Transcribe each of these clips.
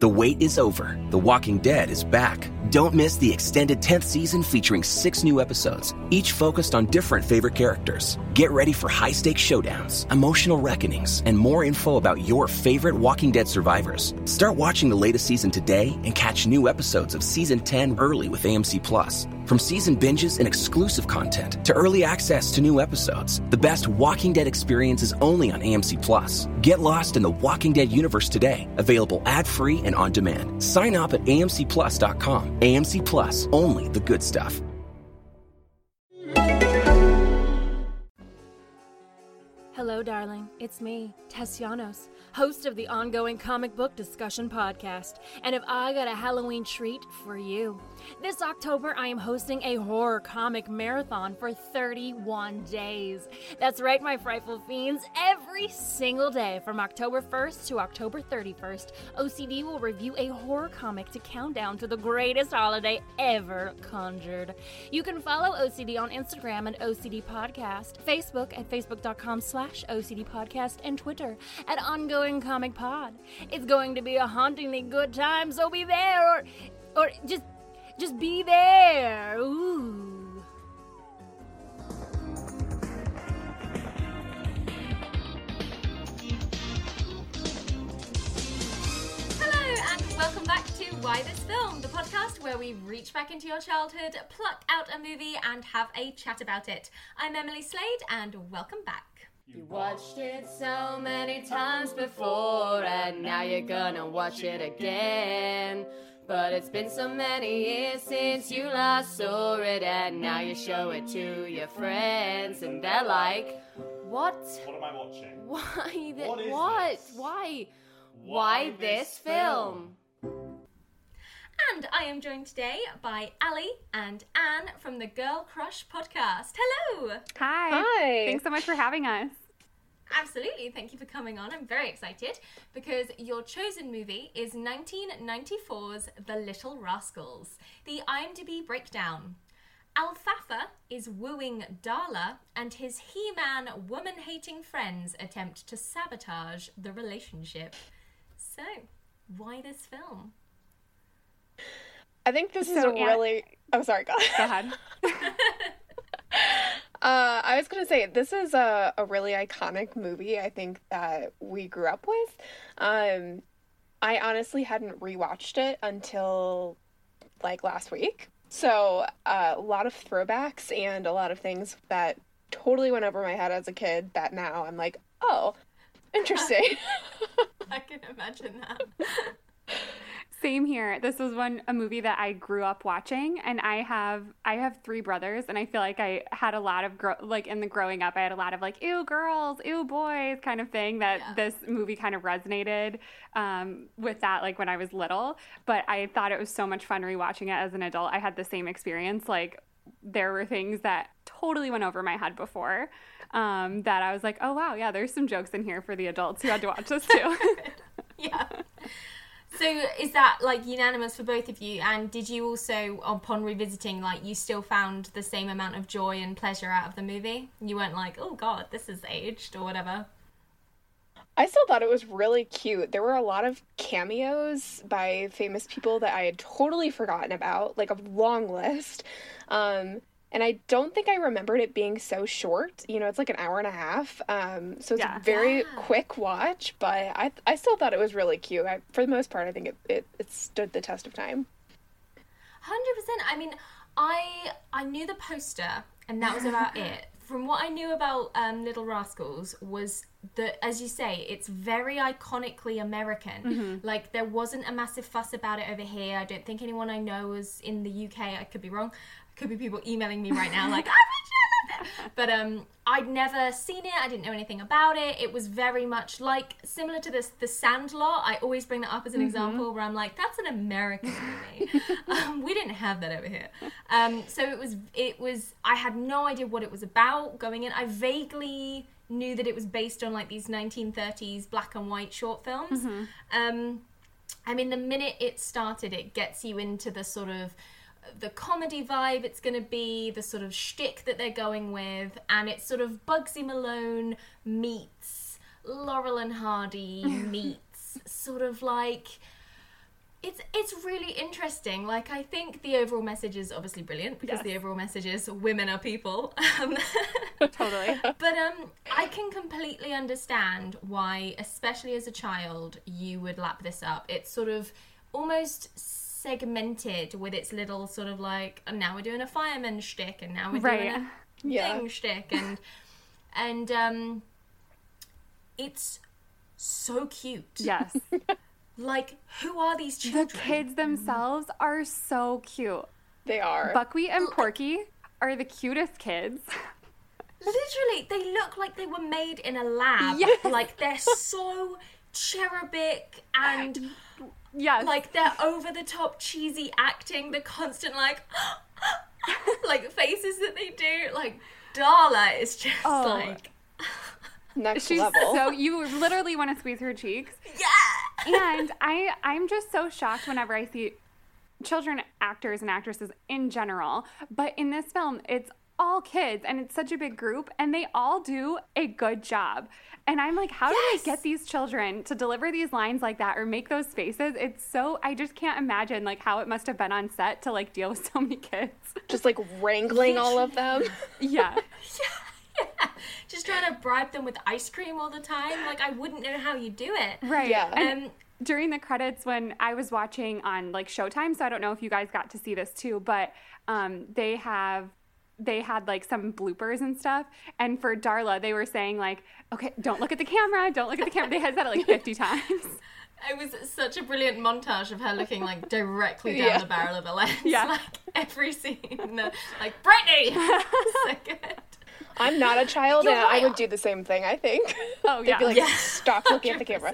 The wait is over. The Walking Dead is back. Don't miss the extended 10th season featuring six new episodes, each focused on different favorite characters. Get ready for high stakes showdowns, emotional reckonings, and more info about your favorite Walking Dead survivors. Start watching the latest season today and catch new episodes of season 10 early with AMC Plus. From season binges and exclusive content to early access to new episodes, the best Walking Dead experience is only on AMC Plus. Get lost in the Walking Dead universe today. Available ad-free and on demand. Sign up at amcplus.com. AMC Plus, only the good stuff. Hello, darling. It's me, Tessianos, host of the ongoing comic book discussion podcast. And if I got a Halloween treat for you, this October I am hosting a horror comic marathon for 31 days. That's right, my frightful fiends. Every single day from October 1st to October 31st, OCD will review a horror comic to count down to the greatest holiday ever conjured. You can follow OCD on Instagram and OCD Podcast, Facebook at facebook.com slash OCD Podcast, and Twitter at Ongoing Comic Pod. It's going to be a hauntingly good time, so be there or or just just be there. Ooh. Hello, and welcome back to Why This Film, the podcast where we reach back into your childhood, pluck out a movie, and have a chat about it. I'm Emily Slade, and welcome back. You watched it so many times before, and now you're gonna watch it again. But it's been so many years since you last saw it, and now you show it to your friends, and they're like, What? What am I watching? Why? Th- What is what? this? Why? Why Why this this film? And I am joined today by Ali and Anne from the Girl Crush podcast. Hello! Hi. Hi. Thanks so much for having us. Absolutely, thank you for coming on. I'm very excited because your chosen movie is 1994's The Little Rascals, the IMDb breakdown. Alfalfa is wooing Darla, and his He Man woman hating friends attempt to sabotage the relationship. So, why this film? I think this is a Anne- really. I'm sorry, go Go ahead. Uh, I was gonna say this is a, a really iconic movie. I think that we grew up with. Um, I honestly hadn't rewatched it until like last week, so uh, a lot of throwbacks and a lot of things that totally went over my head as a kid. That now I'm like, oh, interesting. I can imagine that. Same here. This was one a movie that I grew up watching, and I have I have three brothers, and I feel like I had a lot of grow like in the growing up, I had a lot of like ew girls, ew boys kind of thing that Yeah. this movie kind of resonated um, with that like when I was little. But I thought it was so much fun rewatching it as an adult. I had the same experience. Like there were things that totally went over my head before. Um, that I was like, oh wow, yeah, there's some jokes in here for the adults who had to watch this too. yeah. So is that like unanimous for both of you? And did you also, upon revisiting, like you still found the same amount of joy and pleasure out of the movie? You weren't like, oh god, this is aged or whatever. I still thought it was really cute. There were a lot of cameos by famous people that I had totally forgotten about, like a long list. Um, and I don't think I remembered it being so short. You know, it's like an hour and a half. Um, so it's Yeah. a very Yeah. quick watch, but I I still thought it was really cute. I, for the most part, I think it, it, it stood the test of time. Hundred percent. I mean, I I knew the poster, and that was about it. From what I knew about um, Little Rascals was that, as you say, it's very iconically American. Like there wasn't a massive fuss about it over here. I don't think anyone I know was in the UK. I could be wrong. Could be people emailing me right now, like I love it. But um, I'd never seen it. I didn't know anything about it. It was very much like similar to this, The Sandlot. I always bring that up as an example where I'm like, that's an American movie. um, we didn't have that over here. Um, so it was. It was. I had no idea what it was about going in. I vaguely knew that it was based on like these 1930s black and white short films. Um, I mean, the minute it started, it gets you into the sort of the comedy vibe it's going to be, the sort of shtick that they're going with, and it's sort of Bugsy Malone meets Laurel and Hardy meets sort of like it's it's really interesting. Like I think the overall message is obviously brilliant because Yes. the overall message is women are people. Um, Totally. but um, I can completely understand why, especially as a child, you would lap this up. It's sort of almost segmented with its little sort of like, and now we're doing a fireman shtick, and now we're doing Right. a Yeah. thing shtick, and and um, it's so cute. Yes. Like, who are these children? The kids themselves are so cute. They are. Buckwheat and Porky are the cutest kids. Literally, they look like they were made in a lab. Yes. Like they're so cherubic and Yes. like they're over the top cheesy acting, the constant like like faces that they do. Like Darla is just Oh. like Next She's level. so you literally want to squeeze her cheeks. yeah. and I I'm just so shocked whenever I see children actors and actresses in general, but in this film it's all kids and it's such a big group and they all do a good job. And I'm like, how do Yes. they get these children to deliver these lines like that or make those faces? It's so I just can't imagine like how it must have been on set to like deal with so many kids. Just like wrangling all of them. yeah. Yeah, just trying to bribe them with ice cream all the time. Like I wouldn't know how you do it. Right. Yeah. And Um during the credits when I was watching on like Showtime, so I don't know if you guys got to see this too, but um, they have they had like some bloopers and stuff. And for Darla, they were saying like, okay, don't look at the camera, don't look at the camera. They had said it like 50 times. It was such a brilliant montage of her looking like directly down Yeah. the barrel of the lens. Yeah. Like every scene. Uh, like Brittany! so good. I'm not a child, You're and I would do the same thing. I think. Oh They'd yeah. be like, Yeah. stop looking at the camera.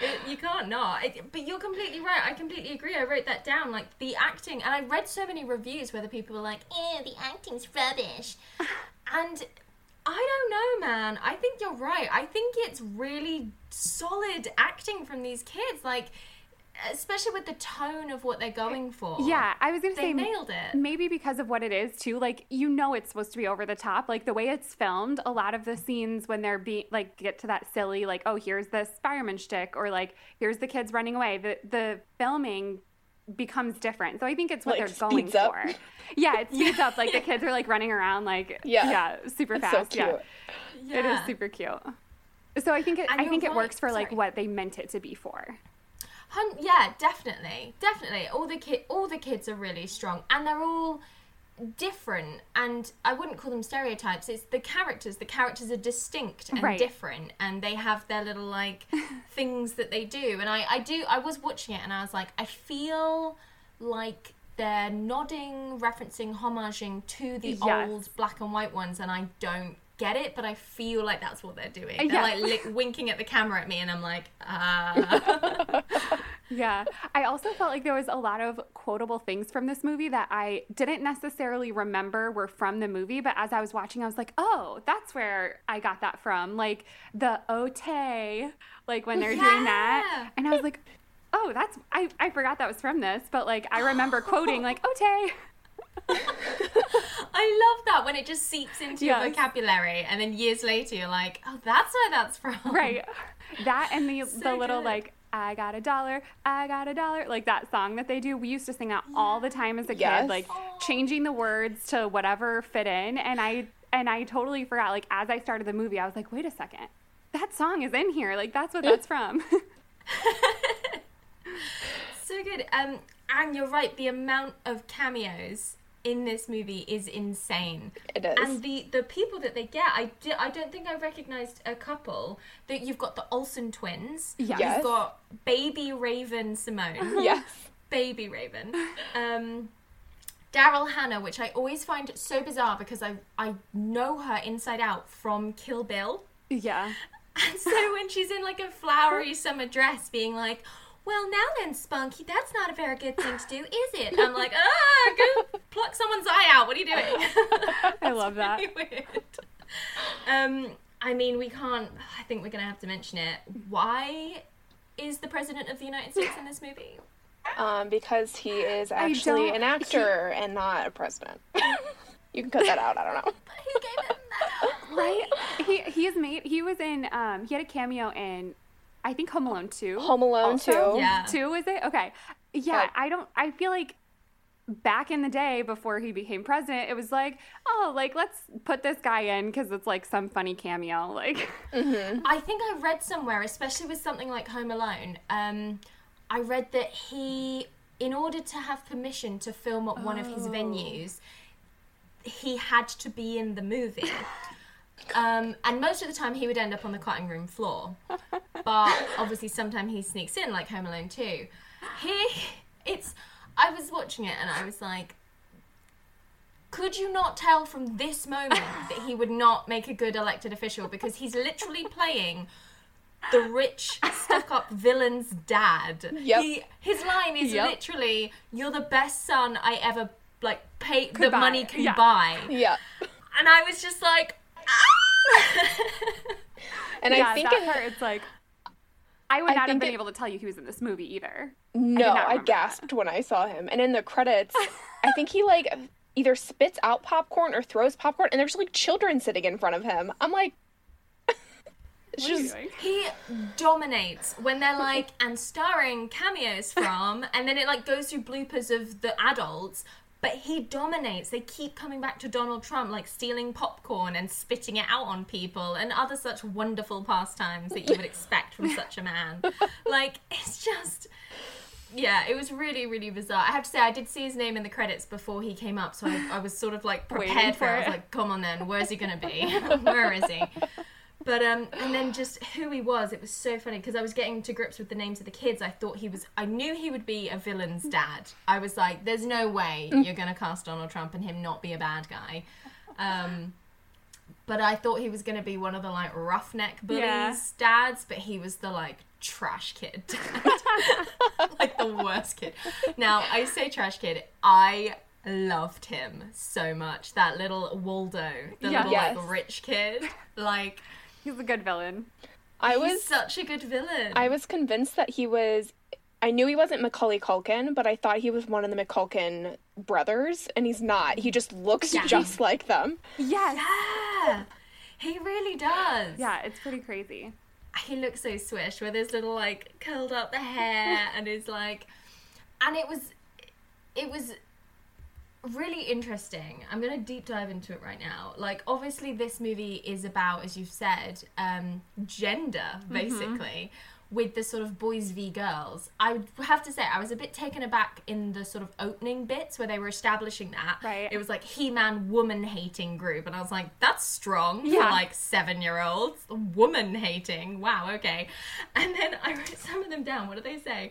It- you can't not. It, but you're completely right. I completely agree. I wrote that down. Like the acting, and I read so many reviews where the people were like, "Eh, the acting's rubbish," and I don't know, man. I think you're right. I think it's really solid acting from these kids. Like, especially with the tone of what they're going for. Yeah, I was gonna They say nailed it. Maybe because of what it is too. Like you know, it's supposed to be over the top. Like the way it's filmed, a lot of the scenes when they're being like get to that silly, like oh here's the fireman shtick, or like here's the kids running away. The the filming becomes different. So I think it's what Like, they're going up. for. Yeah, it speeds up. Like the kids are like running around, like Yeah. yeah, super It's so fast. cute. Yeah, it is super cute. So I think it, And I think you're it works for like Sorry. what they meant it to be for. Hun- yeah, definitely, definitely. All the kid, all the kids are really strong, and they're all different. And I wouldn't call them stereotypes. It's the characters. The characters are distinct and Right. different, and they have their little like things that they do. And I, I do. I was watching it, and I was like, I feel like they're nodding, referencing, homaging to the Yes. old black and white ones, and I don't get it, but I feel like that's what they're doing. They're Yeah. like li- winking at the camera at me, and I'm like, ah. Yeah. I also felt like there was a lot of quotable things from this movie that I didn't necessarily remember were from the movie, but as I was watching, I was like, oh, that's where I got that from. Like the oh, ote, like when they're doing that. And I was like, oh, that's, I, I forgot that was from this, but like I remember quoting like oh, ote. I love that when it just seeps into your vocabulary, and then years later you're like, "Oh, that's where that's from." Right. That and the, the little good. like, I got a dollar, I got a dollar, like that song that they do. We used to sing that all the time as a Yes. kid, like changing the words to whatever fit in. And I and I totally forgot. Like as I started the movie, I was like, wait a second, that song is in here. Like that's what that's from. So good. Um, and you're right. The amount of cameos in this movie is insane. It is. And the the people that they get, I di- I don't think I recognized a couple. That you've got the Olsen twins. Yes. Yes. You've got baby Raven-Symoné. Yes. baby Raven. Um, Daryl Hannah, which I always find so bizarre because I I know her inside out from Kill Bill. yeah. And so when she's in like a flowery summer dress, being like, "Well, now then, Spunky, that's not a very good thing to do, is it?" I'm like, "Ah, go pluck someone's eye out. What are you doing?" I love that. Really weird. Um, I mean, we can't. I think we're gonna have to mention it. Why is the president of the United States in this movie? Um, because he is actually an actor and not a president. you can cut that out. I don't know. Who gave him that? Right? He he's made he was in um he had a cameo in I think Home Alone 2. Home Alone also. too. Yeah. 2 is it? Okay. Yeah, I don't I feel like back in the day before he became president, it was like, oh, like let's put this guy in cuz it's like some funny cameo like I think I read somewhere, especially with something like Home Alone, um, I read that he, in order to have permission to film at one of his venues, he had to be in the movie. Um, and most of the time he would end up on the cutting room floor. But obviously sometimes he sneaks in, like Home Alone 2. He, it's, I was watching it and I was like, could you not tell from this moment that he would not make a good elected official because he's literally playing the rich stuck-up villain's dad. Yep. He, his line is Yep. literally, "You're the best son I ever like pay Could that buy." money can Yeah. buy," Yeah. and I was just like, ah! And yeah, I think it, part it's like I would I not have been it- able to tell you he was in this movie either. no, not I, remember that. gasped when I saw him. And in the credits, I think he like either spits out popcorn or throws popcorn, and there's like children sitting in front of him. I'm like, it's What are you just he dominates when they're like and starring cameos from and then it like goes through bloopers of the adults but he dominates they keep coming back to donald trump like stealing popcorn and spitting it out on people and other such wonderful pastimes that you would expect from such a man like it's just yeah, it was really, really bizarre. I have to say, I did see his name in the credits before he came up, so I, I was sort of like prepared for for it. I was it. like, come on then, where's he gonna be? Where is he? But um, and then just who he was, it was so funny because I was getting to grips with the names of the kids. I thought he was, I knew he would be a villain's dad. I was like, there's no way you're gonna cast Donald Trump and him not be a bad guy. Um, but I thought he was gonna be one of the like roughneck bullies Yeah. dads, but he was the like trash kid dad, like the worst kid. Now I say trash kid, I loved him so much. That little Waldo, the little like rich kid, like. He's a good villain. I He's was such a good villain. I was convinced that he was. I knew he wasn't Macaulay Culkin, but I thought he was one of the McCulkin brothers, and he's not. He just looks Yeah. just like them. Yes. yeah, he really does. Yeah, it's pretty crazy. he looks so swish with his little like curled up the hair and his like, and it was, it was really interesting. I'm gonna deep dive into it right now. Like, obviously, this movie is about, as you've said, um, gender basically. With the sort of boys v girls, I would have to say I was a bit taken aback in the sort of opening bits where they were establishing that. Right. It was like He-Man woman hating group, and I was like, that's strong for Yeah. like seven year olds. Woman hating. Wow, okay. And then I wrote some of them down. What do they say?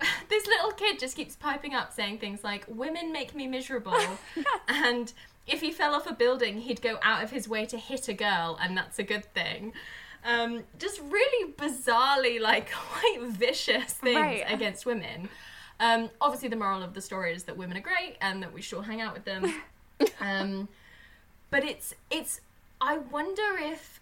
This little kid just keeps piping up saying things like, Women make me miserable. and if he fell off a building, he'd go out of his way to hit a girl, and that's a good thing. Um, just really bizarrely, like, quite vicious things Right. against women. Um, obviously, the moral of the story is that women are great and that we should hang out with them. um, but it's it's. I wonder if.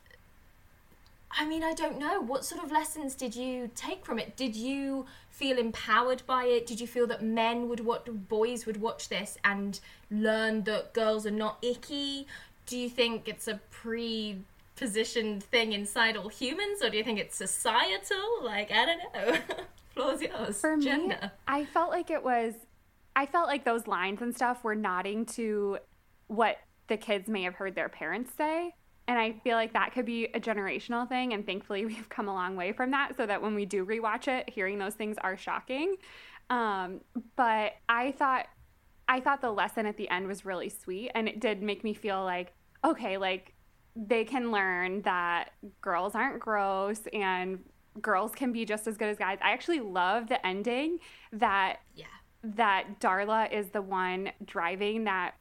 I mean, I don't know. What sort of lessons did you take from it? Did you feel empowered by it? Did you feel that men would watch, boys would watch this and learn that girls are not icky? Do you think it's a pre-positioned thing inside all humans, or do you think it's societal? Like, I don't know. Floor's yours. For me, I felt like it was, I felt like those lines and stuff were nodding to what the kids may have heard their parents say. And I feel like that could be a generational thing. And thankfully, we've come a long way from that so that when we do rewatch it, hearing those things are shocking. Um, but I thought, I thought the lesson at the end was really sweet. And it did make me feel like, okay, like they can learn that girls aren't gross and girls can be just as good as guys. I actually love the ending that Yeah. that Darla is the one driving that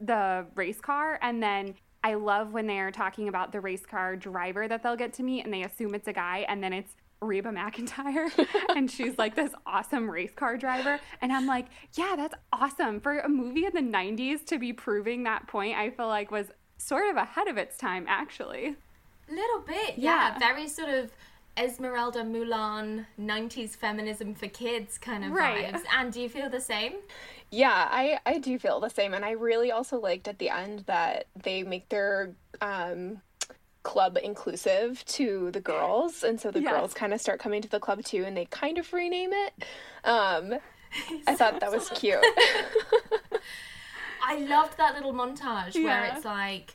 the race car and then I love when they're talking about the race car driver that they'll get to meet and they assume it's a guy and then it's Reba McEntire and she's like this awesome race car driver and I'm like, yeah, that's awesome for a movie in the 90s to be proving that point. I feel like was sort of ahead of its time actually. A Little bit, yeah. Yeah. Very sort of Esmeralda Mulan 90s feminism for kids kind of Right. vibes. And do you feel the same? Yeah, I I do feel the same, and I really also liked at the end that they make their um club inclusive to the girls, and so the Yes. girls kind of start coming to the club too, and they kind of rename it. Um, I thought that was cute. I loved that little montage where it's like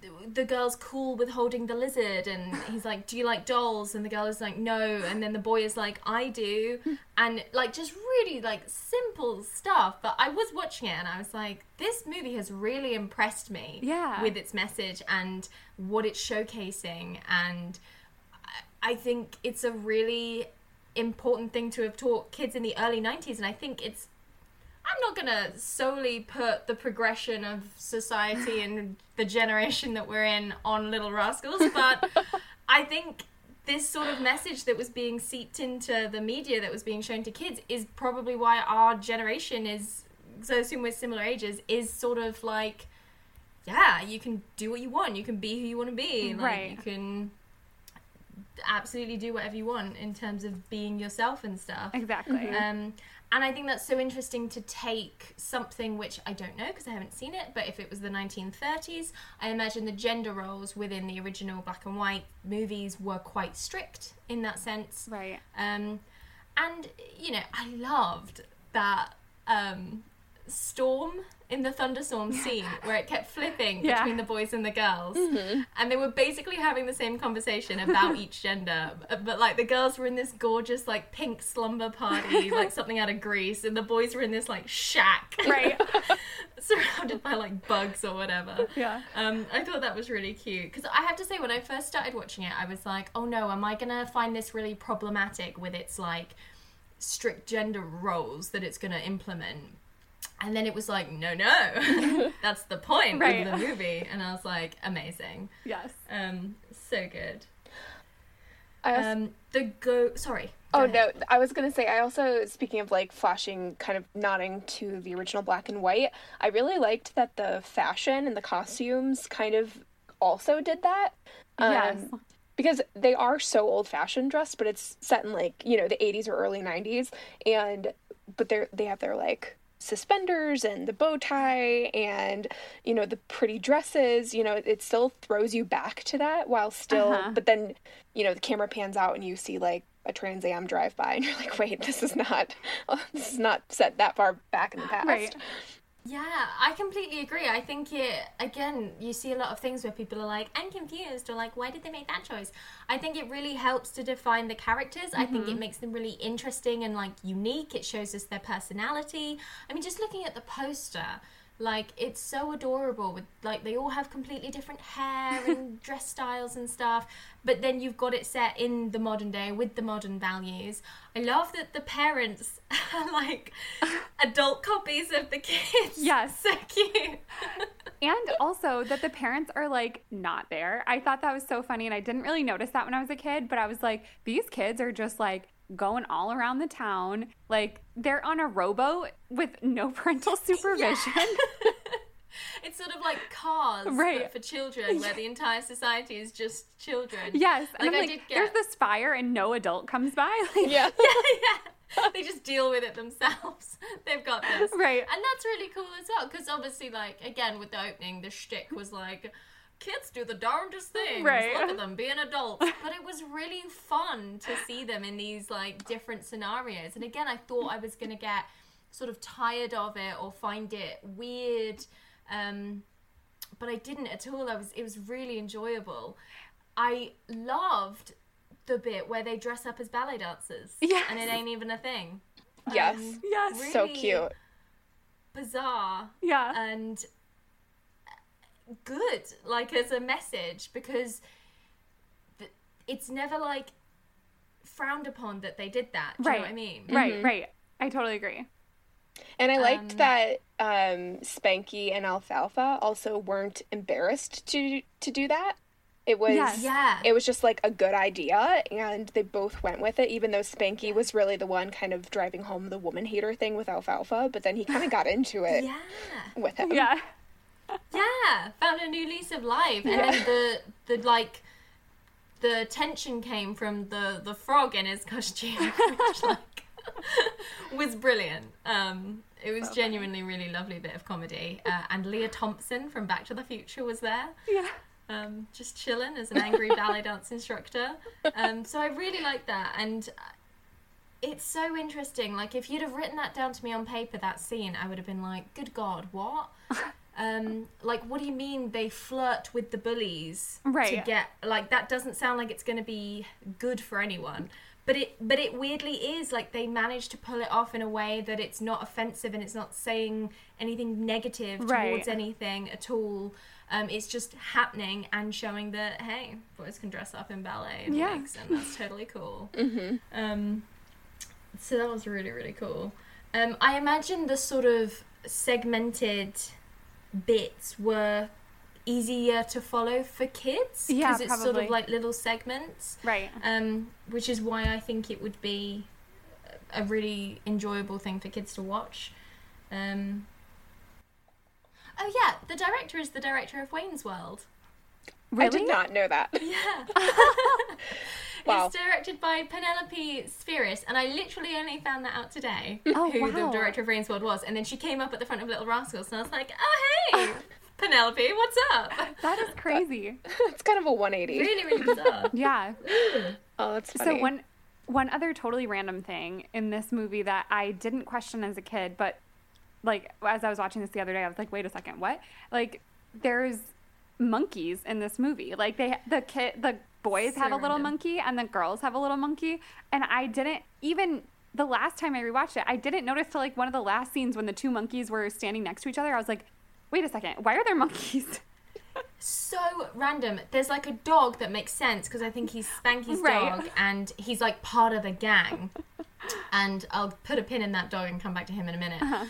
the- the girl's cool with holding the lizard and he's like do you like dolls? And the girl is like no. And then the boy is like i do. And like just really like simple stuff. But i was watching it and i was like this movie has really impressed me Yeah. with its message and what it's showcasing. And I- i think it's a really important thing to have taught kids in the early 90s and i think it's I'm not gonna solely put the progression of society and the generation that we're in on Little Rascals, but I think this sort of message that was being seeped into the media that was being shown to kids is probably why our generation is so assume we're similar ages is sort of like yeah you can do what you want you can be who you want to be like Right. you can absolutely do whatever you want in terms of being yourself and stuff Exactly. um, and I think that's so interesting to take something which I don't know because I haven't seen it, but if it was the 1930s, I imagine the gender roles within the original black and white movies were quite strict in that sense. Right. Um, and, you know, I loved that um, storm in the thunderstorm scene where it kept flipping Yeah. between the boys and the girls. And they were basically having the same conversation about each gender. But, like, the girls were in this gorgeous, like, pink slumber party, like something out of Grease, and the boys were in this, like, shack. Right. surrounded by, like, bugs or whatever. Yeah. Um, I thought that was really cute because I have to say when I first started watching it, I was like, "Oh no, am I gonna find this really problematic with its like strict gender roles that it's gonna implement?" And then it was like, "No, no, that's the point Right. of the movie," and I was like, "Amazing, Yes. um, so good." I also, Um, the go, sorry. oh go no. I was gonna say. I also, speaking of like flashing, kind of nodding to the original black and white. I really liked that the fashion and the costumes kind of also did that. Um, Yes. because they are so old fashioned dressed, but it's set in like, you know, the 80s or early 90s and but they're they have their like suspenders and the bow tie and you know the pretty dresses you know it still throws you back to that while still Uh-huh. but then you know the camera pans out and you see like a trans am drive by and you're like wait this is not this is not set that far back in the past Right. Yeah, I completely agree. I think it again, you see a lot of things where people are like, I'm confused or like, why did they make that choice? I think it really helps to define the characters. I think it mm-hmm. makes them really interesting and like unique. It shows us their personality. I mean, just looking at the poster, like it's so adorable with like they all have completely different hair and dress styles and stuff but then you've got it set in the modern day with the modern values i love that the parents are like adult copies of the kids Yes. so cute And also that the parents are like not there. I thought that was so funny and I didn't really notice that when I was a kid, but I was like, these kids are just like going all around the town. Like they're on a rowboat with no parental supervision. it's sort of like cars Right. but for children where the entire society is just children yes. And like I'm i like, did there's this fire and no adult comes by. Like, yeah yeah, they just deal with it themselves. They've got this, Right. And that's really cool as well, because obviously, like again with the opening, the shtick was like, kids do the darndest things. Right. Look at them being adults. But it was really fun to see them in these like different scenarios. And again, I thought I was gonna get sort of tired of it or find it weird. Um, but I didn't at all. I was it was really enjoyable. I loved the bit where they dress up as ballet dancers. Yes. And it ain't even a thing. yes Um, Yes. so cute Bizarre Yeah. and good, like as a message, because th- it's never like frowned upon that they did that. Do you right. know what I mean? Right, right. I totally agree. And I liked Um, that um, Spanky and Alfalfa also weren't embarrassed to to do that. It was Yes. Yeah. it was just like a good idea, and they both went with it. Even though Spanky was really the one kind of driving home the woman hater thing with Alfalfa, but then he kind of got into it yeah. with him. Yeah. Yeah, found a new lease of life, and then the the like the tension came from the the frog in his costume, which like was brilliant. Um, it was genuinely really lovely bit of comedy, uh, and Lea Thompson from Back to the Future was there. Yeah. Um, just chilling as an angry ballet dance instructor. Um, so I really like that, and it's so interesting. Like if you'd have written that down to me on paper, that scene, I would have been like, "Good God, what?" Um, like, what do you mean they flirt with the bullies right. to get like that? Doesn't sound like it's going to be good for anyone. But it, but it weirdly is like they managed to pull it off in a way that it's not offensive and it's not saying anything negative Right. towards anything at all. Um, it's just happening and showing that hey, boys can dress up in ballet and Yeah. wigs, and that's totally cool. Um, so that was really really cool. Um, I imagine the sort of segmented bits were easier to follow for kids Yeah, it's sort of like little segments Right. um, which is why I think it would be a really enjoyable thing for kids to watch. Um, oh yeah, the director is the director of Wayne's World. Really? I did not know that. Yeah. Wow. It's directed by Penelope Spheeris, and I literally only found that out today. Oh, who the director of Wayne's World was, and then she came up at the front of Little Rascals, and I was like, "Oh hey, Penelope, what's up?" That is crazy. it's kind of a 180. Really, really bizarre. yeah. Oh, that's funny. So one one other totally random thing in this movie that I didn't question as a kid, but like as I was watching this the other day, I was like, wait a second, what? Like there's monkeys in this movie. Like they the kid the boys So have a little random. monkey and the girls have a little monkey, and I didn't even the last time I rewatched it, I didn't notice till like one of the last scenes when the two monkeys were standing next to each other. I was like, wait a second, why are there monkeys? so random. There's like a dog that makes sense because I think he's Spanky's Right. dog and he's like part of the gang. and I'll put a pin in that dog and come back to him in a minute. Uh-huh.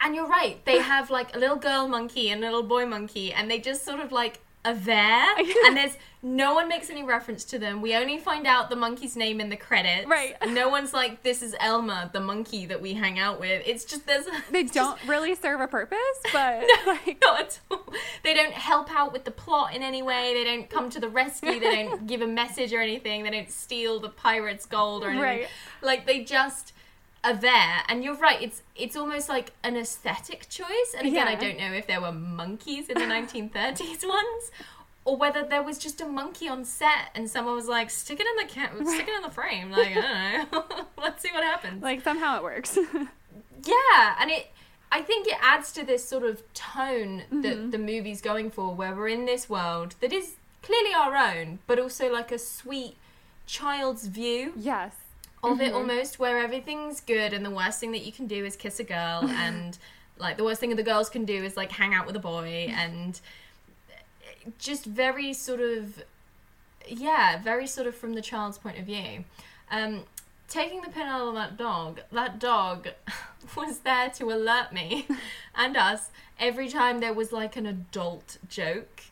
And you're right. They have like a little girl monkey and a little boy monkey, and they just sort of like are there. and there's no one makes any reference to them. We only find out the monkey's name in the credits. Right. No one's like, "This is Elmer, the monkey that we hang out with." It's just there's. They don't really serve a purpose, but like not at all. They don't help out with the plot in any way. They don't come to the rescue. They don't give a message or anything. They don't steal the pirate's gold or anything. Right. Like they just are there. And you're right. It's it's almost like an aesthetic choice. And again, I don't know if there were monkeys in the 1930s ones. Or whether there was just a monkey on set and someone was like, stick it in the cam- stick it in the frame. Like, I don't know. Let's see what happens. like somehow it works. Yeah, and it I think it adds to this sort of tone that mm-hmm. the movie's going for where we're in this world that is clearly our own, but also like a sweet child's view yes. Of it almost where everything's good and the worst thing that you can do is kiss a girl and like the worst thing that the girls can do is like hang out with a boy and just very sort of yeah very sort of from the child's point of view. Um taking the pin out of that dog that dog was there to alert me and us every time there was like an adult joke.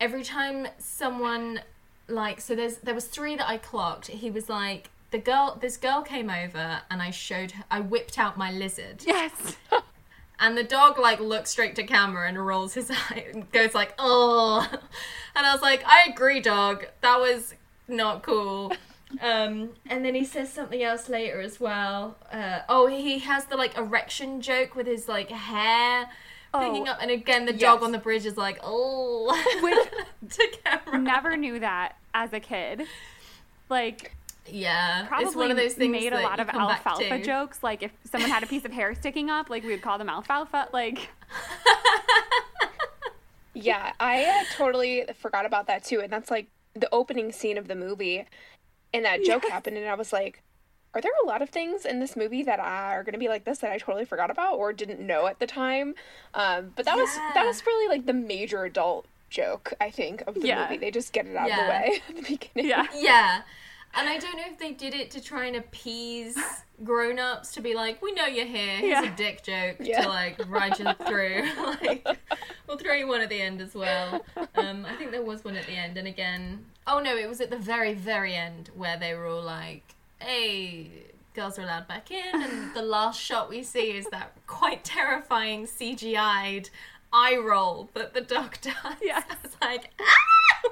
Every time someone like so there's there was three that I clocked. He was like the girl this girl came over and I showed her I whipped out my lizard. Yes. And the dog like looks straight to camera and rolls his eye and goes like, "Oh." And I was like, "I agree, dog. That was not cool." Um, and then he says something else later as well. Uh, oh, he has the like erection joke with his like hair picking Oh, up, and again the dog on the bridge is like, "Oh," Which to camera. never knew that as a kid. Like Yeah, probably it's one of those things made a lot of alfalfa jokes. Like if someone had a piece of hair sticking up, like we would call them alfalfa. Like Yeah, I uh, totally forgot about that too. And that's like the opening scene of the movie. And that joke happened. And I was like, are there a lot of things in this movie that are going to be like this that I totally forgot about or didn't know at the time? Um, but that was that was really like the major adult joke, I think, of the Yeah. movie. They just get it out of the way at the beginning. yeah. Yeah, and I don't know if they did it to try and appease grown-ups to be like, "We know you're here. Here's Yeah. a dick joke Yeah. to like ride you through." like, we'll throw you one at the end as well. Um, I think there was one at the end, and again, oh no, it was at the very, very end where they were all like, "Hey." Girls are allowed back in, and the last shot we see is that quite terrifying CGI'd eye roll that the dog does. Yes. It's like, ah!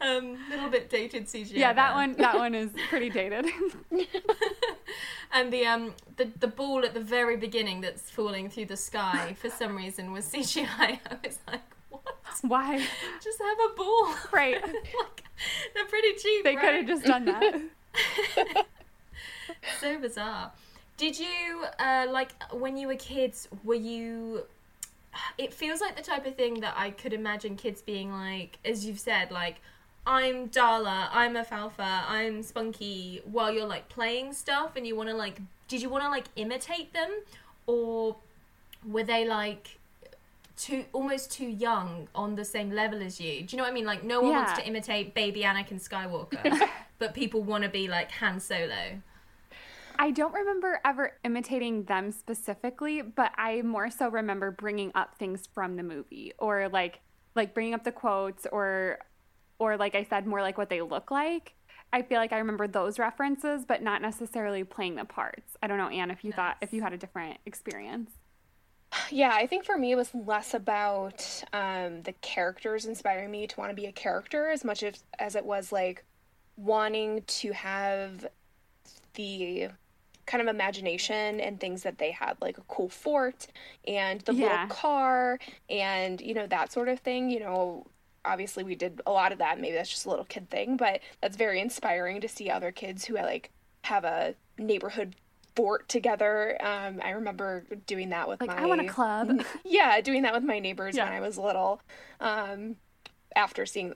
Um, little bit dated CGI. Yeah, that one that one is pretty dated. And the um the, the ball at the very beginning that's falling through the sky for some reason was CGI. I was like, what? Why? Just have a ball. Right. like, they're pretty cheap. They right? could have just done that. so bizarre. Did you uh, like when you were kids? Were you? It feels like the type of thing that I could imagine kids being like, as you've said, like. I'm Darla, I'm Alfalfa, I'm Spunky, while you're like playing stuff and you want to like, did you want to like imitate them? Or were they like too, almost too young on the same level as you? Do you know what I mean? Like, no one wants to imitate baby Anakin Skywalker, but people want to be like Han Solo. I don't remember ever imitating them specifically, but I more so remember bringing up things from the movie or like like bringing up the quotes or or like I said more like what they look like. I feel like I remember those references, but not necessarily playing the parts. I don't know, Anne, if you thought if you had a different experience. Yeah, I think for me it was less about um, the characters inspiring me to want to be a character as much as, as it was like wanting to have the kind of imagination and things that they had, like a cool fort and the Yeah. little car and, you know, that sort of thing. You know, obviously we did a lot of that. Maybe that's just a little kid thing, but that's very inspiring to see other kids who like have a neighborhood fort together. Um, I remember doing that with Like my I want a club. yeah, doing that with my neighbors when I was little. Um, after seeing,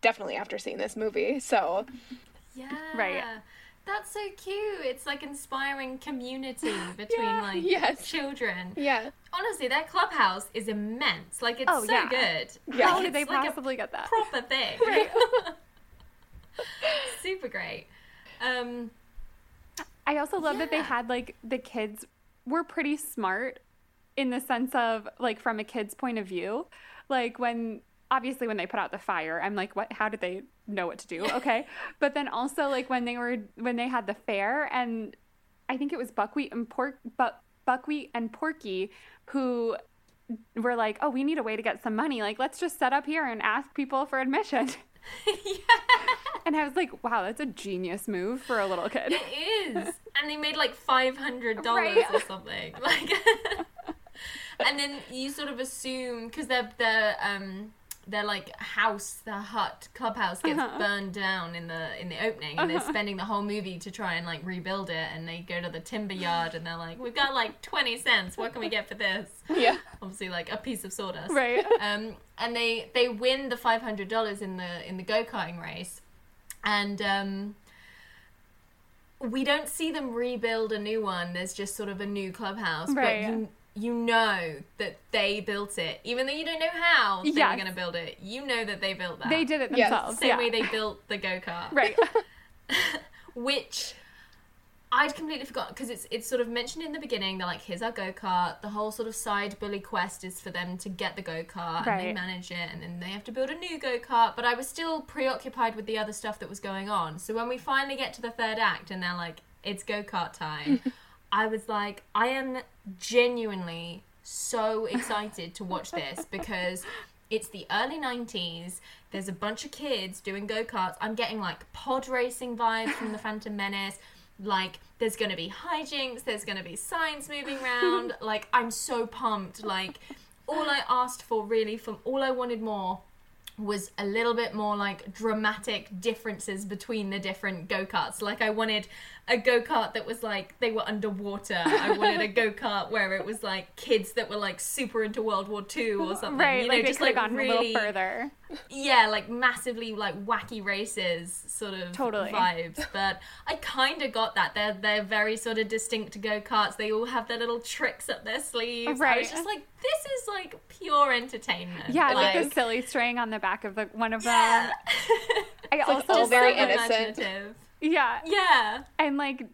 definitely after seeing this movie. So Yeah. Right. That's so cute. It's like inspiring community between Yeah, like yes. children. yeah, Honestly, that clubhouse is immense. Like it's Oh, so yeah. good. Yeah. How Like, did they like a possibly get that? proper thing. Right. Super great. Um I also love that they had like the kids were pretty smart in the sense of like from a kid's point of view. Like when obviously when they put out the fire, I'm like, what how did they know what to do? Okay. but then also like when they were when they had the fair and I think it was buckwheat and pork but buckwheat and porky who were like, "Oh, we need a way to get some money. Like, let's just set up here and ask people for admission." Yeah. And I was like, "Wow, that's a genius move for a little kid." It is. And they made like five hundred dollars Right. or something. Like And then you sort of assume because they're they're um their like house, their hut, clubhouse gets Uh-huh. burned down in the in the opening and they're spending the whole movie to try and like rebuild it and they go to the timber yard and they're like, We've got like twenty cents, what can we get for this? yeah, Obviously like a piece of sawdust. Right. um, and they they win the five hundred dollars in the in the go karting race, and um, we don't see them rebuild a new one. There's just sort of a new clubhouse, Right. but you you know that they built it, even though you don't know how they Yes. were going to build it. You know that they built that. They did it Yes. themselves. same yeah. way they built the go kart, right. which. I'd completely forgot because it's it's sort of mentioned in the beginning. They're like, "Here's our go kart." The whole sort of side bully quest is for them to get the go kart and they manage it, and then they have to build a new go kart. But I was still preoccupied with the other stuff that was going on. So when we finally get to the third act and they're like, "It's go kart time," I was like, I am genuinely so excited to watch this because it's the early 90s. There's a bunch of kids doing go karts. I'm getting like pod racing vibes from the Phantom Menace. Like, there's gonna be hijinks, there's gonna be signs moving around. like, I'm so pumped. Like, all I asked for really, from all I wanted more was a little bit more like dramatic differences between the different go karts. Like I wanted a go kart that was like they were underwater. I wanted a go kart where it was like kids that were like super into World War II or something. Right. you know, like just like have gone really, a little further. yeah, like massively like wacky races sort of Totally. vibes. But I kind of got that. They're they're very sort of distinct go karts. They all have their little tricks up their sleeves. Right. I was just like, this is like pure entertainment. Yeah, like, like the silly string on the back of the one of yeah. them. I also all Just very so innocent. Yeah, Yeah. and like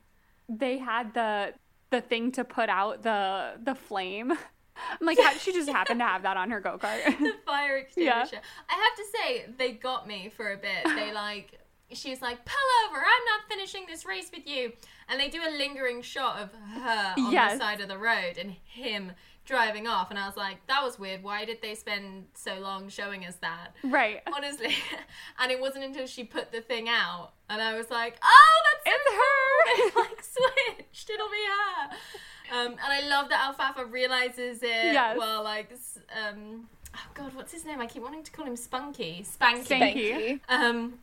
they had the the thing to put out the the flame. I'm like, how did she just happen to have that on her go kart? the fire extinguisher. I have to say, they got me for a bit. They like, she's like, pull over, I'm not finishing this race with you. And they do a lingering shot of her on Yes. the side of the road and him driving off, and I was like, that was weird. Why did they spend so long showing us that? Right. Honestly, and it wasn't until she put the thing out, and I was like, oh, that's It's her. It's like switched. It'll be her. Um, and I love that Alfalfa realizes it. Yes. Well, like, um, oh god, what's his name? I keep wanting to call him Spunky. Spanky. Spanky. Spanky. Um,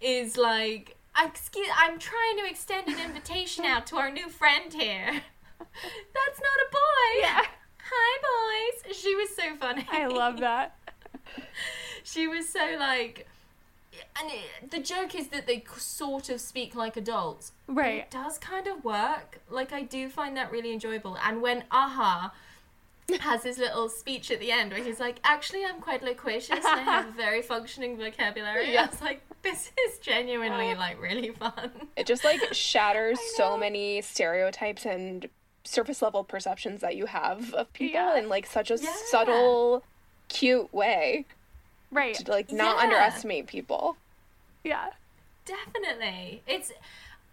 is like, excuse, I'm trying to extend an invitation out to our new friend here. That's not a boy. Yeah. Hi, boys. She was so funny. I love that. she was so like and it, the joke is that they sort of speak like adults Right. it does kind of work like i do find that really enjoyable and when aha has his little speech at the end where he's like actually i'm quite loquacious and i have a very functioning vocabulary i was like this is genuinely like really fun It just like shatters so many stereotypes and surface level perceptions that you have of people Yeah. in like such a Yeah. subtle, cute way Right. to like not Yeah. underestimate people. Yeah. Definitely. It's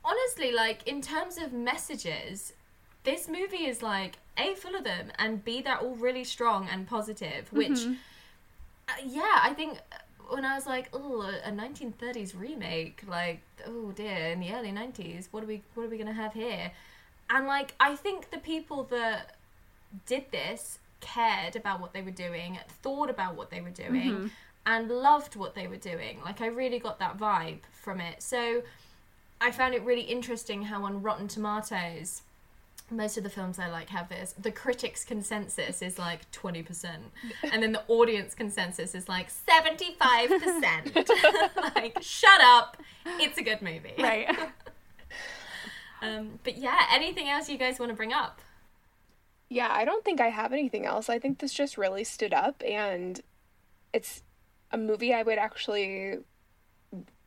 honestly like in terms of messages, this movie is like A full of them and B they're all really strong and positive, which uh, yeah, I think when I was like, oh, a 1930s remake, like, oh dear, in the early 90s, what are we what are we going to have here? And like I think the people that did this cared about what they were doing, thought about what they were doing, mm-hmm. and loved what they were doing. Like, I really got that vibe from it. So, I found it really interesting how on Rotten Tomatoes, most of the films I like have this. The critics' consensus is like 20%, and then the audience consensus is like 75%. like, shut up. It's a good movie. Right. Um, but yeah, anything else you guys want to bring up? Yeah, I don't think I have anything else. I think this just really stood up and it's a movie I would actually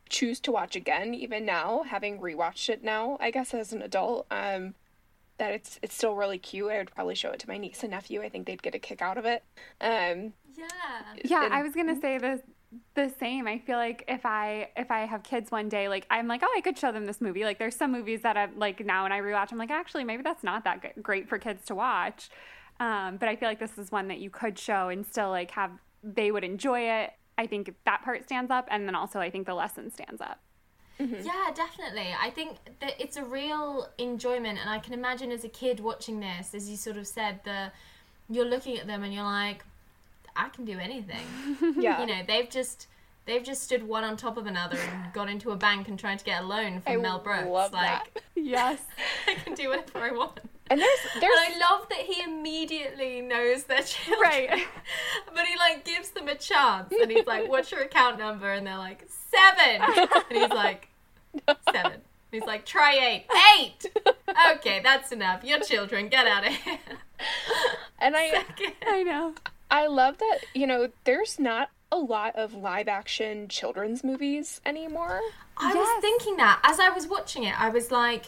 choose to watch again even now, having rewatched it now, I guess as an adult. Um that it's it's still really cute. I would probably show it to my niece and nephew. I think they'd get a kick out of it. Um Yeah. Yeah, And- I was gonna say the the same. I feel like if I if I have kids one day, like I'm like, oh, I could show them this movie. Like there's some movies that I'm like now when I rewatch, I'm like, actually, maybe that's not that g- great for kids to watch. Um, but I feel like this is one that you could show and still like have they would enjoy it. I think that part stands up, and then also I think the lesson stands up. Yeah, definitely. I think that it's a real enjoyment, and I can imagine as a kid watching this, as you sort of said, the you're looking at them and you're like, I can do anything. yeah. You know, they've just they've just stood one on top of another and got into a bank and tried to get a loan from I Mel Brooks. love like that. Yes. I can do whatever I want. And there's there's And I love that he immediately knows their children. Right. But he like gives them a chance and he's like, What's your account number? And they're like, Seven And he's like, Seven. He's like, Try eight. Eight Okay, that's enough. Your children, get out of here. and I I know. I love that, you know, there's not a lot of live action children's movies anymore. I Yes. was thinking that as I was watching it, I was like,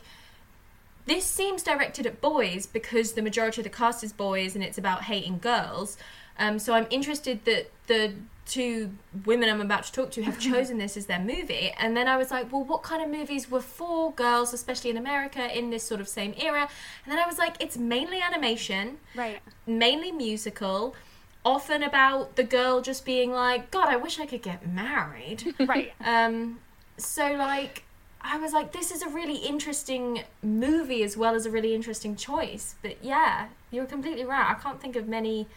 this seems directed at boys because the majority of the cast is boys and it's about hating girls. Um, so I'm interested that the two women I'm about to talk to have chosen this as their movie. And then I was like, well, what kind of movies were for girls, especially in America, in this sort of same era? And then I was like, it's mainly animation Right. mainly musical, often about the girl just being like, God, I wish I could get married. Right. um, so like, I was like, this is a really interesting movie as well as a really interesting choice. But yeah, you're completely right. I can't think of many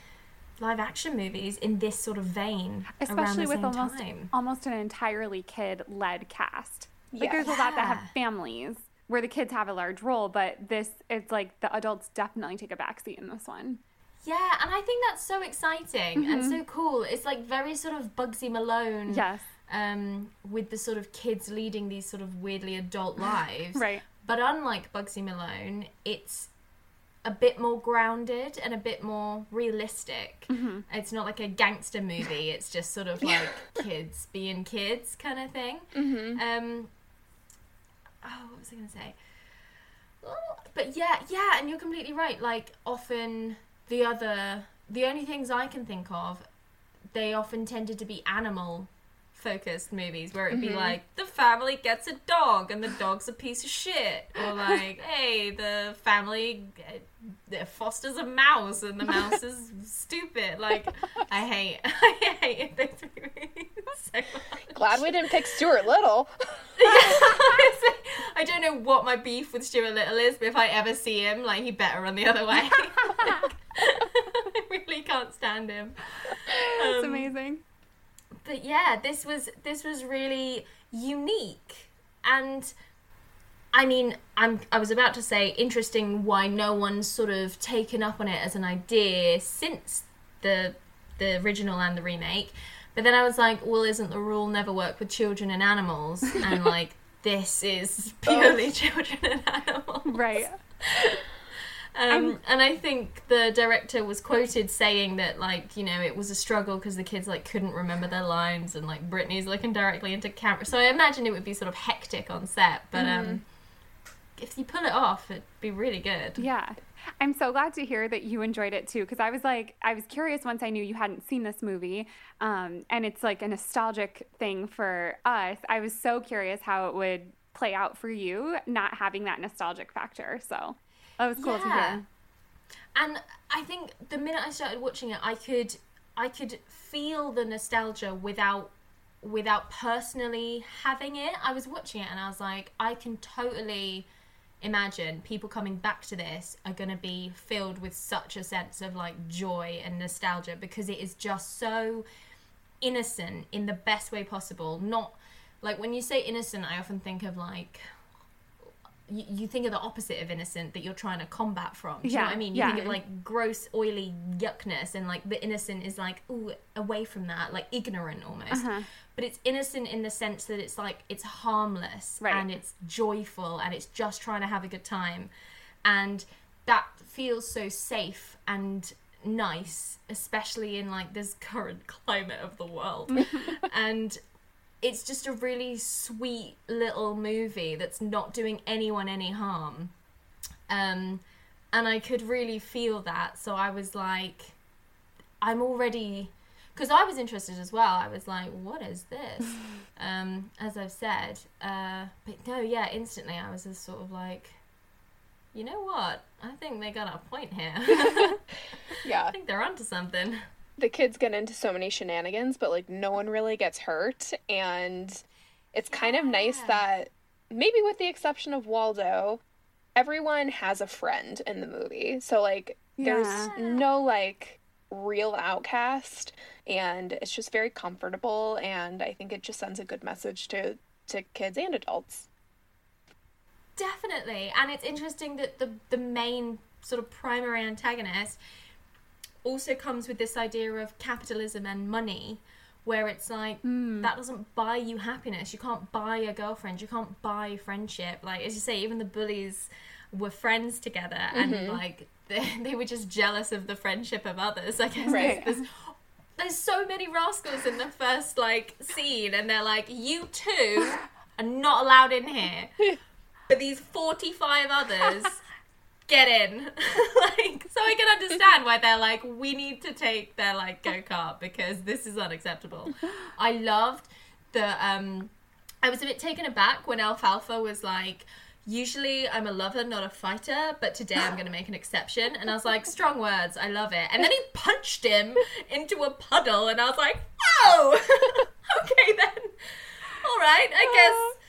live action movies in this sort of vein, especially with almost time. almost an entirely kid led cast. Like Yeah. there's a lot that have families where the kids have a large role, but this it's like the adults definitely take a backseat in this one. Yeah, and I think that's so exciting and so cool. It's like very sort of Bugsy Malone. Yes. um, with the sort of kids leading these sort of weirdly adult lives. Right. But unlike Bugsy Malone, it's a bit more grounded and a bit more realistic. Mm-hmm. It's not like a gangster movie. It's just sort of like kids being kids kind of thing. Mm-hmm. Um, oh, what was I going to say? Oh, But yeah, yeah, and you're completely right. Like often the other, the only things I can think of, they often tended to be animal focused movies where it'd be like the family gets a dog and the dog's a piece of shit, or like hey the family uh, fosters a mouse and the mouse is stupid. Like I hate I hate those movies so much. Glad we didn't pick Stuart Little. I don't know what my beef with Stuart Little is, but if I ever see him, like he better run the other way. I really can't stand him. It's Um, amazing. but yeah, this was this was really unique, and I mean, I'm I was about to say interesting why no one's sort of taken up on it as an idea since the the original and the remake. But then I was like, well, isn't the rule never work with children and animals? And like, this is purely children and animals. Right. Um, and I think the director was quoted saying that, like, you know, it was a struggle because the kids like couldn't remember their lines, and like Britney's looking directly into camera. So I imagine it would be sort of hectic on set, but um, if you pull it off, it'd be really good. Yeah. I'm so glad to hear that you enjoyed it too, because I was like, I was curious once I knew you hadn't seen this movie, um, and it's like a nostalgic thing for us. I was so curious how it would play out for you, not having that nostalgic factor. So Oh, that was cool to Yeah. hear. And I think the minute I started watching it, I could I could feel the nostalgia without without personally having it. I was watching it and I was like, I can totally imagine people coming back to this are going to be filled with such a sense of like joy and nostalgia because it is just so innocent in the best way possible. Not like when you say innocent, I often think of like you, you think of the opposite of innocent that you're trying to combat from. Do you know what I mean? You yeah. think of like gross, oily yuckness, and like the innocent is like ooh away from that, like ignorant almost. Uh-huh. But it's innocent in the sense that it's like it's harmless Right. and it's joyful and it's just trying to have a good time, and that feels so safe and nice, especially in like this current climate of the world. and it's just a really sweet little movie that's not doing anyone any harm. Um, and I could really feel that. So I was like, I'm already. Because I was interested as well. I was like, what is this? um, as I've said. Uh, but no, yeah, instantly I was just sort of like, you know what? I think they got a point here. Yeah. I think they're onto something. The kids get into so many shenanigans, but like no one really gets hurt. And it's kind of nice that, maybe with the exception of Waldo, everyone has a friend in the movie. So, like, there's Yeah. no like real outcast, and it's just very comfortable. And I think it just sends a good message to, to kids and adults. Definitely, and it's interesting that the the main sort of primary antagonist also comes with this idea of capitalism and money, where it's like hmm. that doesn't buy you happiness. You can't buy a girlfriend. You can't buy friendship. Like as you say, even the bullies were friends together, and mm-hmm. like they, they were just jealous of the friendship of others. I guess Right. there's, there's so many rascals in the first like scene, and they're like, "You two are not allowed in here." but these 45 others get in. Like so i can understand why they're like we need to take their like go-kart because this is unacceptable. I loved the um i was a bit taken aback when alfalfa was like usually i'm a lover not a fighter but today i'm going to make an exception. And i was like strong words i love it. And then he punched him into a puddle and i was like oh okay then. All right i guess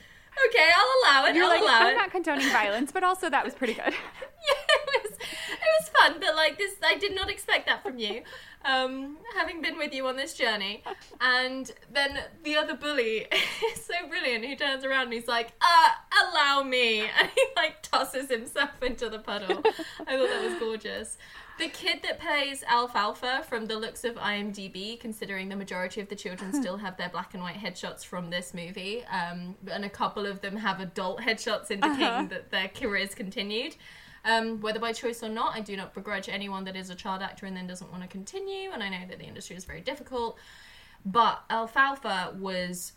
okay i'll allow it You're i'll like, allow I'm it not condoning violence, but also that was pretty good. yeah, it was it was fun, but like this, I did not expect that from you. Um, having been with you on this journey, and then the other bully is so brilliant. He turns around and he's like, "Uh, allow me," and he like tosses himself into the puddle. I thought that was gorgeous. The kid that plays Alfalfa, from the looks of IMDb, considering the majority of the children still have their black and white headshots from this movie, um, and a couple of them have adult headshots indicating that their careers continued. Um, whether by choice or not, I do not begrudge anyone that is a child actor and then doesn't want to continue, and I know that the industry is very difficult. But Alfalfa was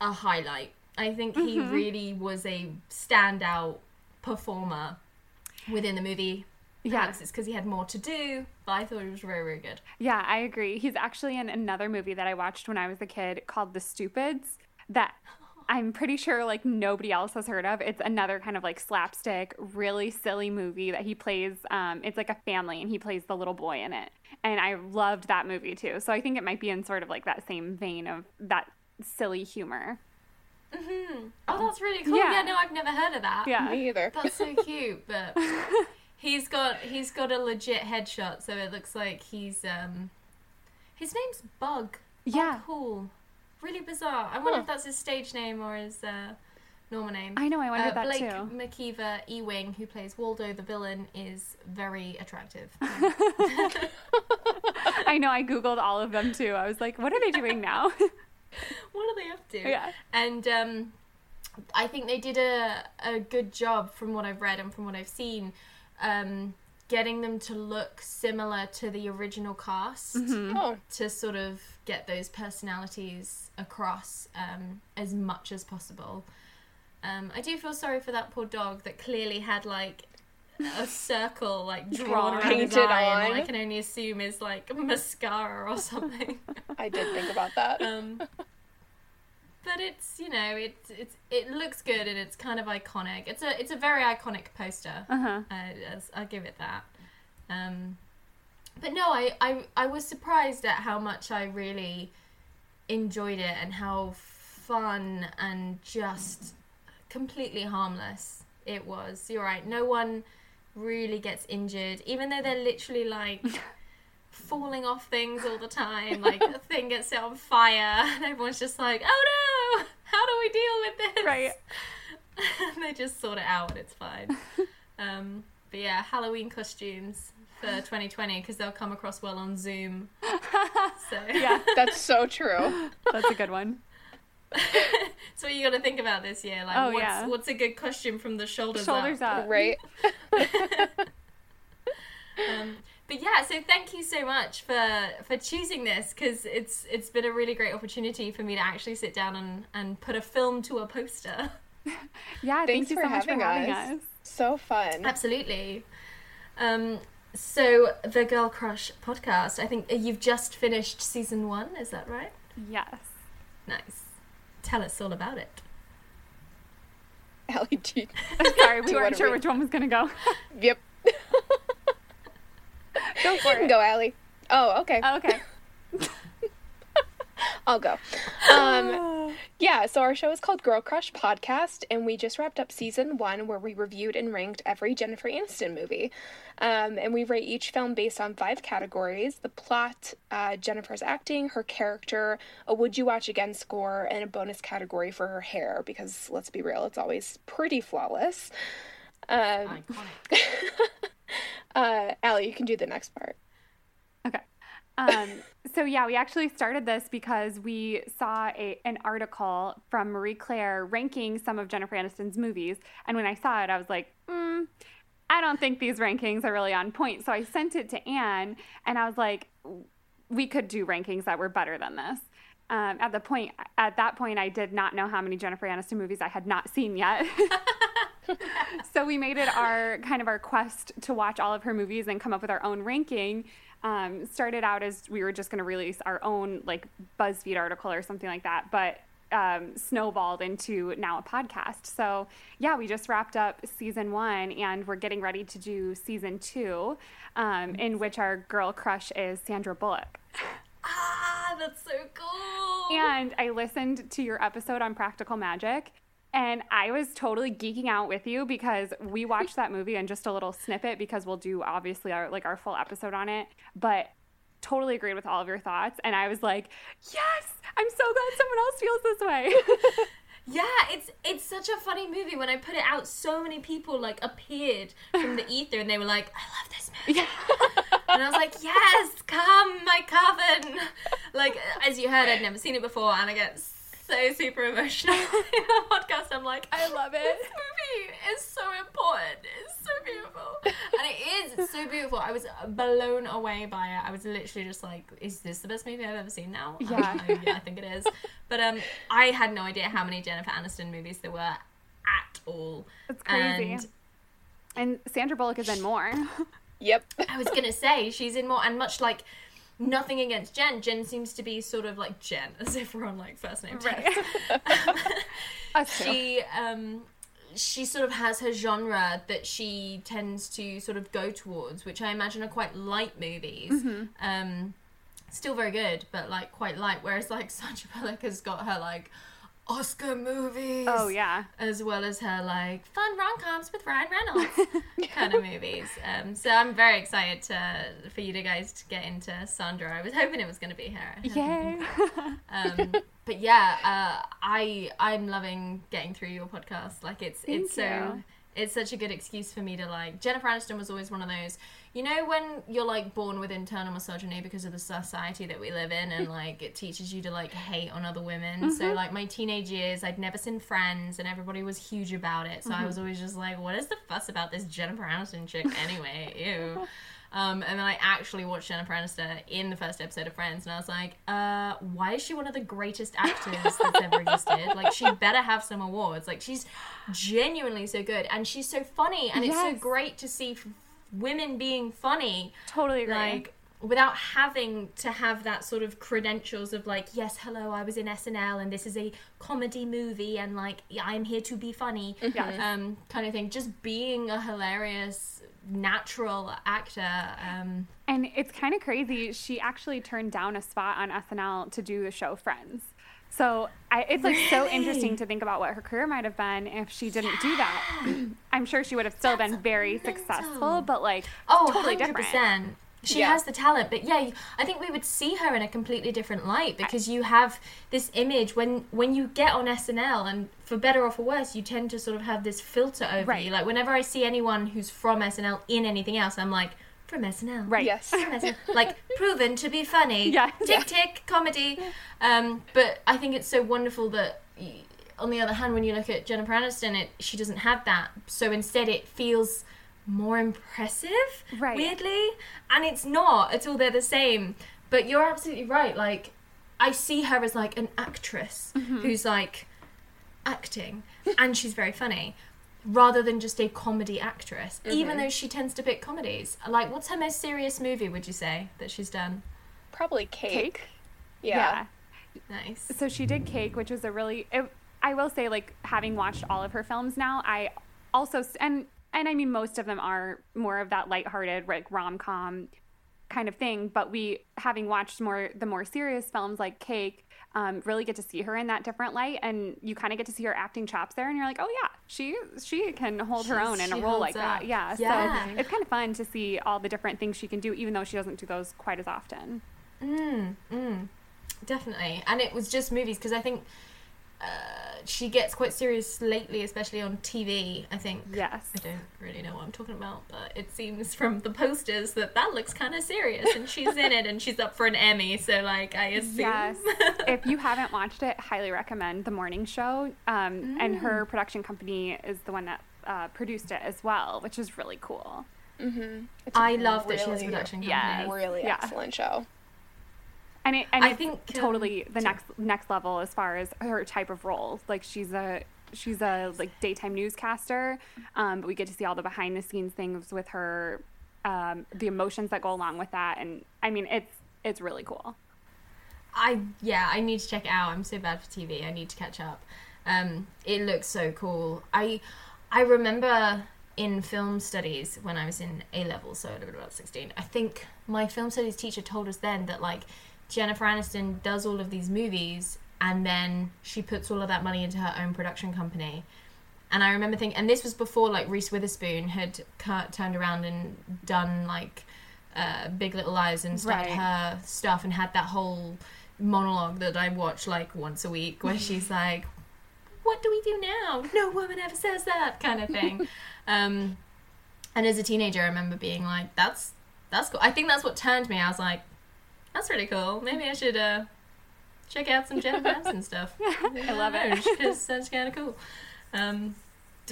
a highlight. I think he really was a standout performer within the movie. Yeah. Perhaps it's because he had more to do, but I thought it was very, very good. Yeah, I agree. He's actually in another movie that I watched when I was a kid called The Stupids that I'm pretty sure like nobody else has heard of. It's another kind of like slapstick, really silly movie that he plays. Um, it's like a family and he plays the little boy in it. And I loved that movie too. So I think it might be in sort of like that same vein of that silly humor. Hmm. Oh, that's really cool. Yeah. Yeah, no, I've never heard of that. Yeah. Me either. That's so cute, but he's got he's got a legit headshot, so it looks like he's um his name's Bug. Bug Yeah. Cool. Really bizarre. I wonder if that's his stage name or his uh, normal name. I know, I wondered uh, that Blake too. McIver Ewing, who plays Waldo the villain, is very attractive. I know, I Googled all of them too. I was like, what are they doing now? what are they up to? Yeah. And um, I think they did a, a good job from what I've read and from what I've seen, um, getting them to look similar to the original cast Oh, to sort of get those personalities across um, as much as possible. Um, I do feel sorry for that poor dog that clearly had like a circle like drawn Drawn. around his Painted eye, and. I can only assume is like mascara or something. I did think about that. um, but it's you know it's it's it looks good and it's kind of iconic. It's a it's a very iconic poster. Uh-huh. Uh, I'll give it that. Um, but no, I, I I was surprised at how much I really enjoyed it and how fun and just completely harmless it was. You're right. No one really gets injured, even though they're literally like falling off things all the time. Like a thing gets set on fire, and everyone's just like, "Oh no, how do we deal with this?" Right. and they just sort it out, and it's fine. um, but yeah, Halloween costumes for 2020 because they'll come across well on Zoom. So yeah, That's so true. that's a good one. so you got to think about this year. Like, Oh, what's, yeah. what's a good costume from the shoulders, Shoulders up? up. Right? Um, but yeah, so thank you so much for for choosing this because it's it's been a really great opportunity for me to actually sit down and and put a film to a poster. Yeah, Thanks thank you for so much having for having us. us. So fun. Absolutely. Um, so the Girl Crush podcast. I think you've just finished season one. Is that right? Yes. Nice. Tell us all about it. Allie, do you- Sorry, we weren't sure read- which one was going to go. Yep. Go for it. go, Allie. Oh, okay. Oh, okay. I'll go. Um, yeah, so our show is called Girl Crush Podcast, and we just wrapped up season one where we reviewed and ranked every Jennifer Aniston movie. Um, and we rate each film based on five categories the plot, uh, Jennifer's acting, her character, a would you watch again score, and a bonus category for her hair, because let's be real, it's always pretty flawless. Um. uh, Allie, you can do the next part. Okay. Um, so yeah, we actually started this because we saw a, an article from Marie Claire ranking some of Jennifer Aniston's movies, and when I saw it, I was like, mm, I don't think these rankings are really on point. So I sent it to Anne, and I was like, we could do rankings that were better than this. Um, at the point, at that point, I did not know how many Jennifer Aniston movies I had not seen yet. so we made it our kind of our quest to watch all of her movies and come up with our own ranking. Um, started out as we were just going to release our own like BuzzFeed article or something like that, but um, snowballed into now a podcast. So yeah, we just wrapped up season one and we're getting ready to do season two, um, in which our girl crush is Sandra Bullock. ah, that's so cool. And I listened to your episode on Practical Magic. And I was totally geeking out with you because we watched that movie and just a little snippet because we'll do obviously our like our full episode on it. But totally agreed with all of your thoughts. And I was like, yes, I'm so glad someone else feels this way. Yeah, it's it's such a funny movie. When I put it out, so many people like appeared from the ether, and they were like, "I love this movie," and I was like, "Yes, come, my coven." Like as you heard, I'd never seen it before, and I get so super emotional in the podcast. I'm like, I love it. This movie is so important. It's so beautiful, and it is. It's so beautiful. I was blown away by it. I was literally just like, "Is this the best movie I've ever seen?" Now, Yeah. I, yeah, I think it is. But um, I had no idea how many Jennifer Aniston movies there were at all. It's crazy. And And Sandra Bullock is in more. Yep. I was gonna say she's in more, and much like nothing against Jen. Jen seems to be sort of like Jen, as if we're on like first name. Us she um she sort of has her genre that she tends to sort of go towards, which I imagine are quite light movies. Mm-hmm. Um, still very good, but like quite light. Whereas like Sandra Bullock has got her like Oscar movies. Oh yeah. As well as her like fun rom coms with Ryan Reynolds kind of movies. Um, so I'm very excited to for you to guys to get into Sandra. I was hoping it was going to be her. Yay. Um, but yeah, uh, I I'm loving getting through your podcast. Like it's Thank it's so it's such a good excuse for me to like. Jennifer Aniston was always one of those. You know when you're like born with internal misogyny because of the society that we live in, and like it teaches you to like hate on other women. Mm-hmm. So like my teenage years, I'd never seen Friends, and everybody was huge about it. So Mm-hmm. I was always just like, what is the fuss about this Jennifer Aniston chick anyway? Ew. Um, and then I actually watched Jennifer Aniston in the first episode of Friends, and I was like, uh, why is she one of the greatest actors that's ever existed? Like, she better have some awards. Like, she's genuinely so good, and she's so funny, and it's so great to see f- women being funny, Totally agree. like without having to have that sort of credentials of like, yes, hello, I was in SNL, and this is a comedy movie, and like, I'm here to be funny, Yes. um, kind of thing. Just being a hilarious natural actor. Um, And it's kind of crazy. She actually turned down a spot on SNL to do the show Friends. So I, it's like so interesting to think about what her career might have been if she didn't do that. I'm sure she would have still been very successful, but like oh, totally 100%. different. She Yeah. has the talent, but yeah, I think we would see her in a completely different light because you have this image when when you get on SNL, and for better or for worse, you tend to sort of have this filter over Right. you. Like whenever I see anyone who's from SNL in anything else, I'm like, from SNL, Right. Yes. From SNL. like proven to be funny. Yeah. tick tick comedy. Um, but I think it's so wonderful that. y- On the other hand, when you look at Jennifer Aniston, it she doesn't have that. So instead, it feels more impressive Right. weirdly and it's not at all they're the same but you're absolutely right like i see her as like an actress Mm-hmm. who's like acting and she's very funny rather than just a comedy actress Mm-hmm. even though she tends to pick comedies like what's her most serious movie would you say that she's done Probably cake. Cake? Yeah. nice So she did Cake, which was a really. It, I will say, like having watched all of her films now, I also and and I mean most of them are more of that lighthearted, like rom com kind of thing. But we, having watched more the more serious films like Cake, um, really get to see her in that different light, and you kind of get to see her acting chops there, and you're like, oh yeah, she she can hold her own in a role like that. Yeah, Yeah. so it's kind of fun to see all the different things she can do, even though she doesn't do those quite as often. definitely and it was just movies because i think uh, she gets quite serious lately especially on tv i think Yes. I don't really know what I'm talking about, but it seems from the posters that that looks kind of serious, and she's in it, and she's up for an Emmy. So, like, I assume. Yes. if you haven't watched it, highly recommend The Morning Show. Um, And Mm. her production company is the one that uh, produced it as well, which is really cool. It's I love that she has a production company. Yeah. Really Yeah. excellent show. And it, and I think, um, totally the next next level as far as her type of role. Like she's a she's a like daytime newscaster, um, but we get to see all the behind the scenes things with her, um, the emotions that go along with that, and I mean it's it's really cool. I yeah, I need to check it out. I'm so bad for TV. I need to catch up. Um, it looks so cool. I I remember in film studies when I was in A level, so I would have been about sixteen. I think my film studies teacher told us then that like Jennifer Aniston does all of these movies and then she puts all of that money into her own production company. And I remember thinking, and this was before like Reese Witherspoon had cut, turned around and done like uh, Big Little Lies and started Right. her stuff and had that whole monologue that I watch like once a week where she's like, "What do we do now? No woman ever says that," kind of thing. um, and as a teenager, I remember being like, "That's that's cool." I think that's what turned me. I was like, "That's pretty cool. Maybe I should uh, check out some Jennifer Aniston stuff." I love it. because that's kind of cool. Um,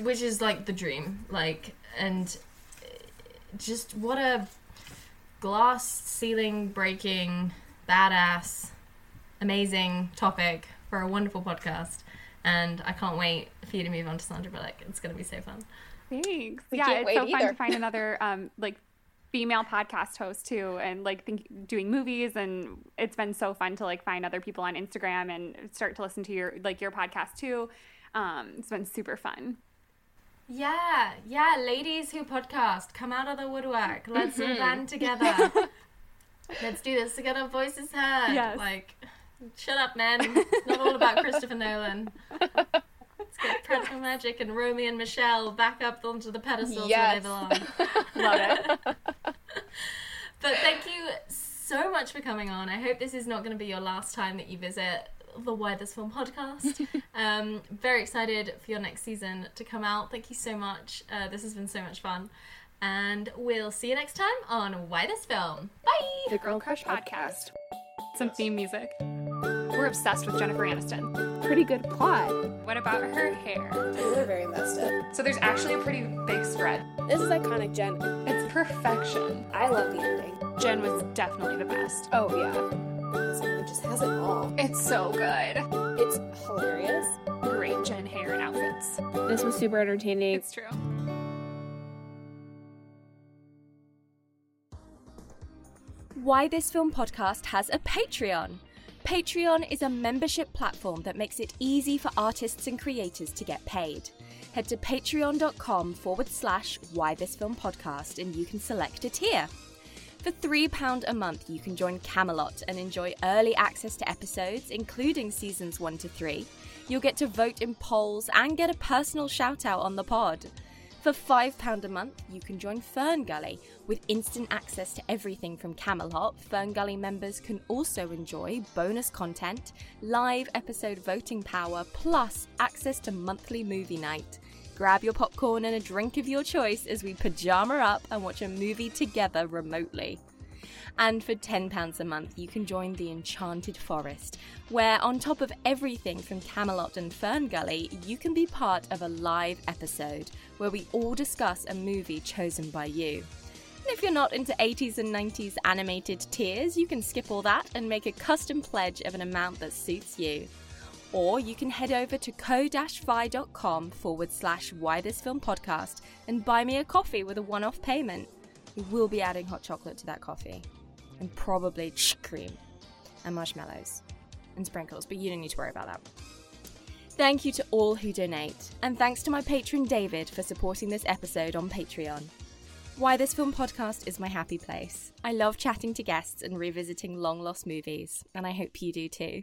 which is like the dream, like, and just what a glass ceiling breaking, badass, amazing topic for a wonderful podcast. And I can't wait for you to move on to Sandra Bullock. It's going to be so fun. Thanks. We yeah, can't it's wait so fun to find another um like female podcast host too and like think, doing movies and it's been so fun to like find other people on Instagram and start to listen to your like your podcast too. Um, it's been super fun. Yeah, yeah, ladies who podcast, come out of the woodwork. Let's all band together. Let's do this to get our voices heard. Yes. Like, shut up, men. It's not all about Christopher Nolan. Let's get Practical Magic and Romy and Michelle back up onto the pedestals Yes. where they belong. Love it. But thank you so much for coming on. I hope this is not going to be your last time that you visit the Why This Film podcast. um, very excited for your next season to come out. Thank you so much. Uh, this has been so much fun. And we'll see you next time on Why This Film. Bye! The Girl Crush podcast. Some theme music. We're obsessed with Jennifer Aniston. Pretty good plot. What about her hair? They're very invested. So there's actually a pretty big spread. This is iconic Jen. It's perfection. I love the ending. Jen was definitely the best. Oh yeah. This movie just has it all. It's so good. It's hilarious. Great Jen hair and outfits. This was super entertaining. It's true. Why This Film podcast has a Patreon. Patreon is a membership platform that makes it easy for artists and creators to get paid. Head to patreon.com forward slash Why This Film podcast and you can select a tier. For £3 a month, you can join Camelot and enjoy early access to episodes, including seasons 1 to 3. You'll get to vote in polls and get a personal shout out on the pod. For £5 a month, you can join Fern Gully. With instant access to everything from Camelot, Fern Gully members can also enjoy bonus content, live episode voting power, plus access to monthly movie night. Grab your popcorn and a drink of your choice as we pajama up and watch a movie together remotely. And for £10 a month, you can join the Enchanted Forest, where, on top of everything from Camelot and Fern Gully, you can be part of a live episode where we all discuss a movie chosen by you. And if you're not into 80s and 90s animated tiers, you can skip all that and make a custom pledge of an amount that suits you. Or you can head over to ko-fi.com forward slash why this film podcast and buy me a coffee with a one-off payment. We will be adding hot chocolate to that coffee. And probably cream. And marshmallows. And sprinkles, but you don't need to worry about that. Thank you to all who donate, and thanks to my patron David for supporting this episode on Patreon. Why This Film podcast is my happy place. I love chatting to guests and revisiting long lost movies, and I hope you do too.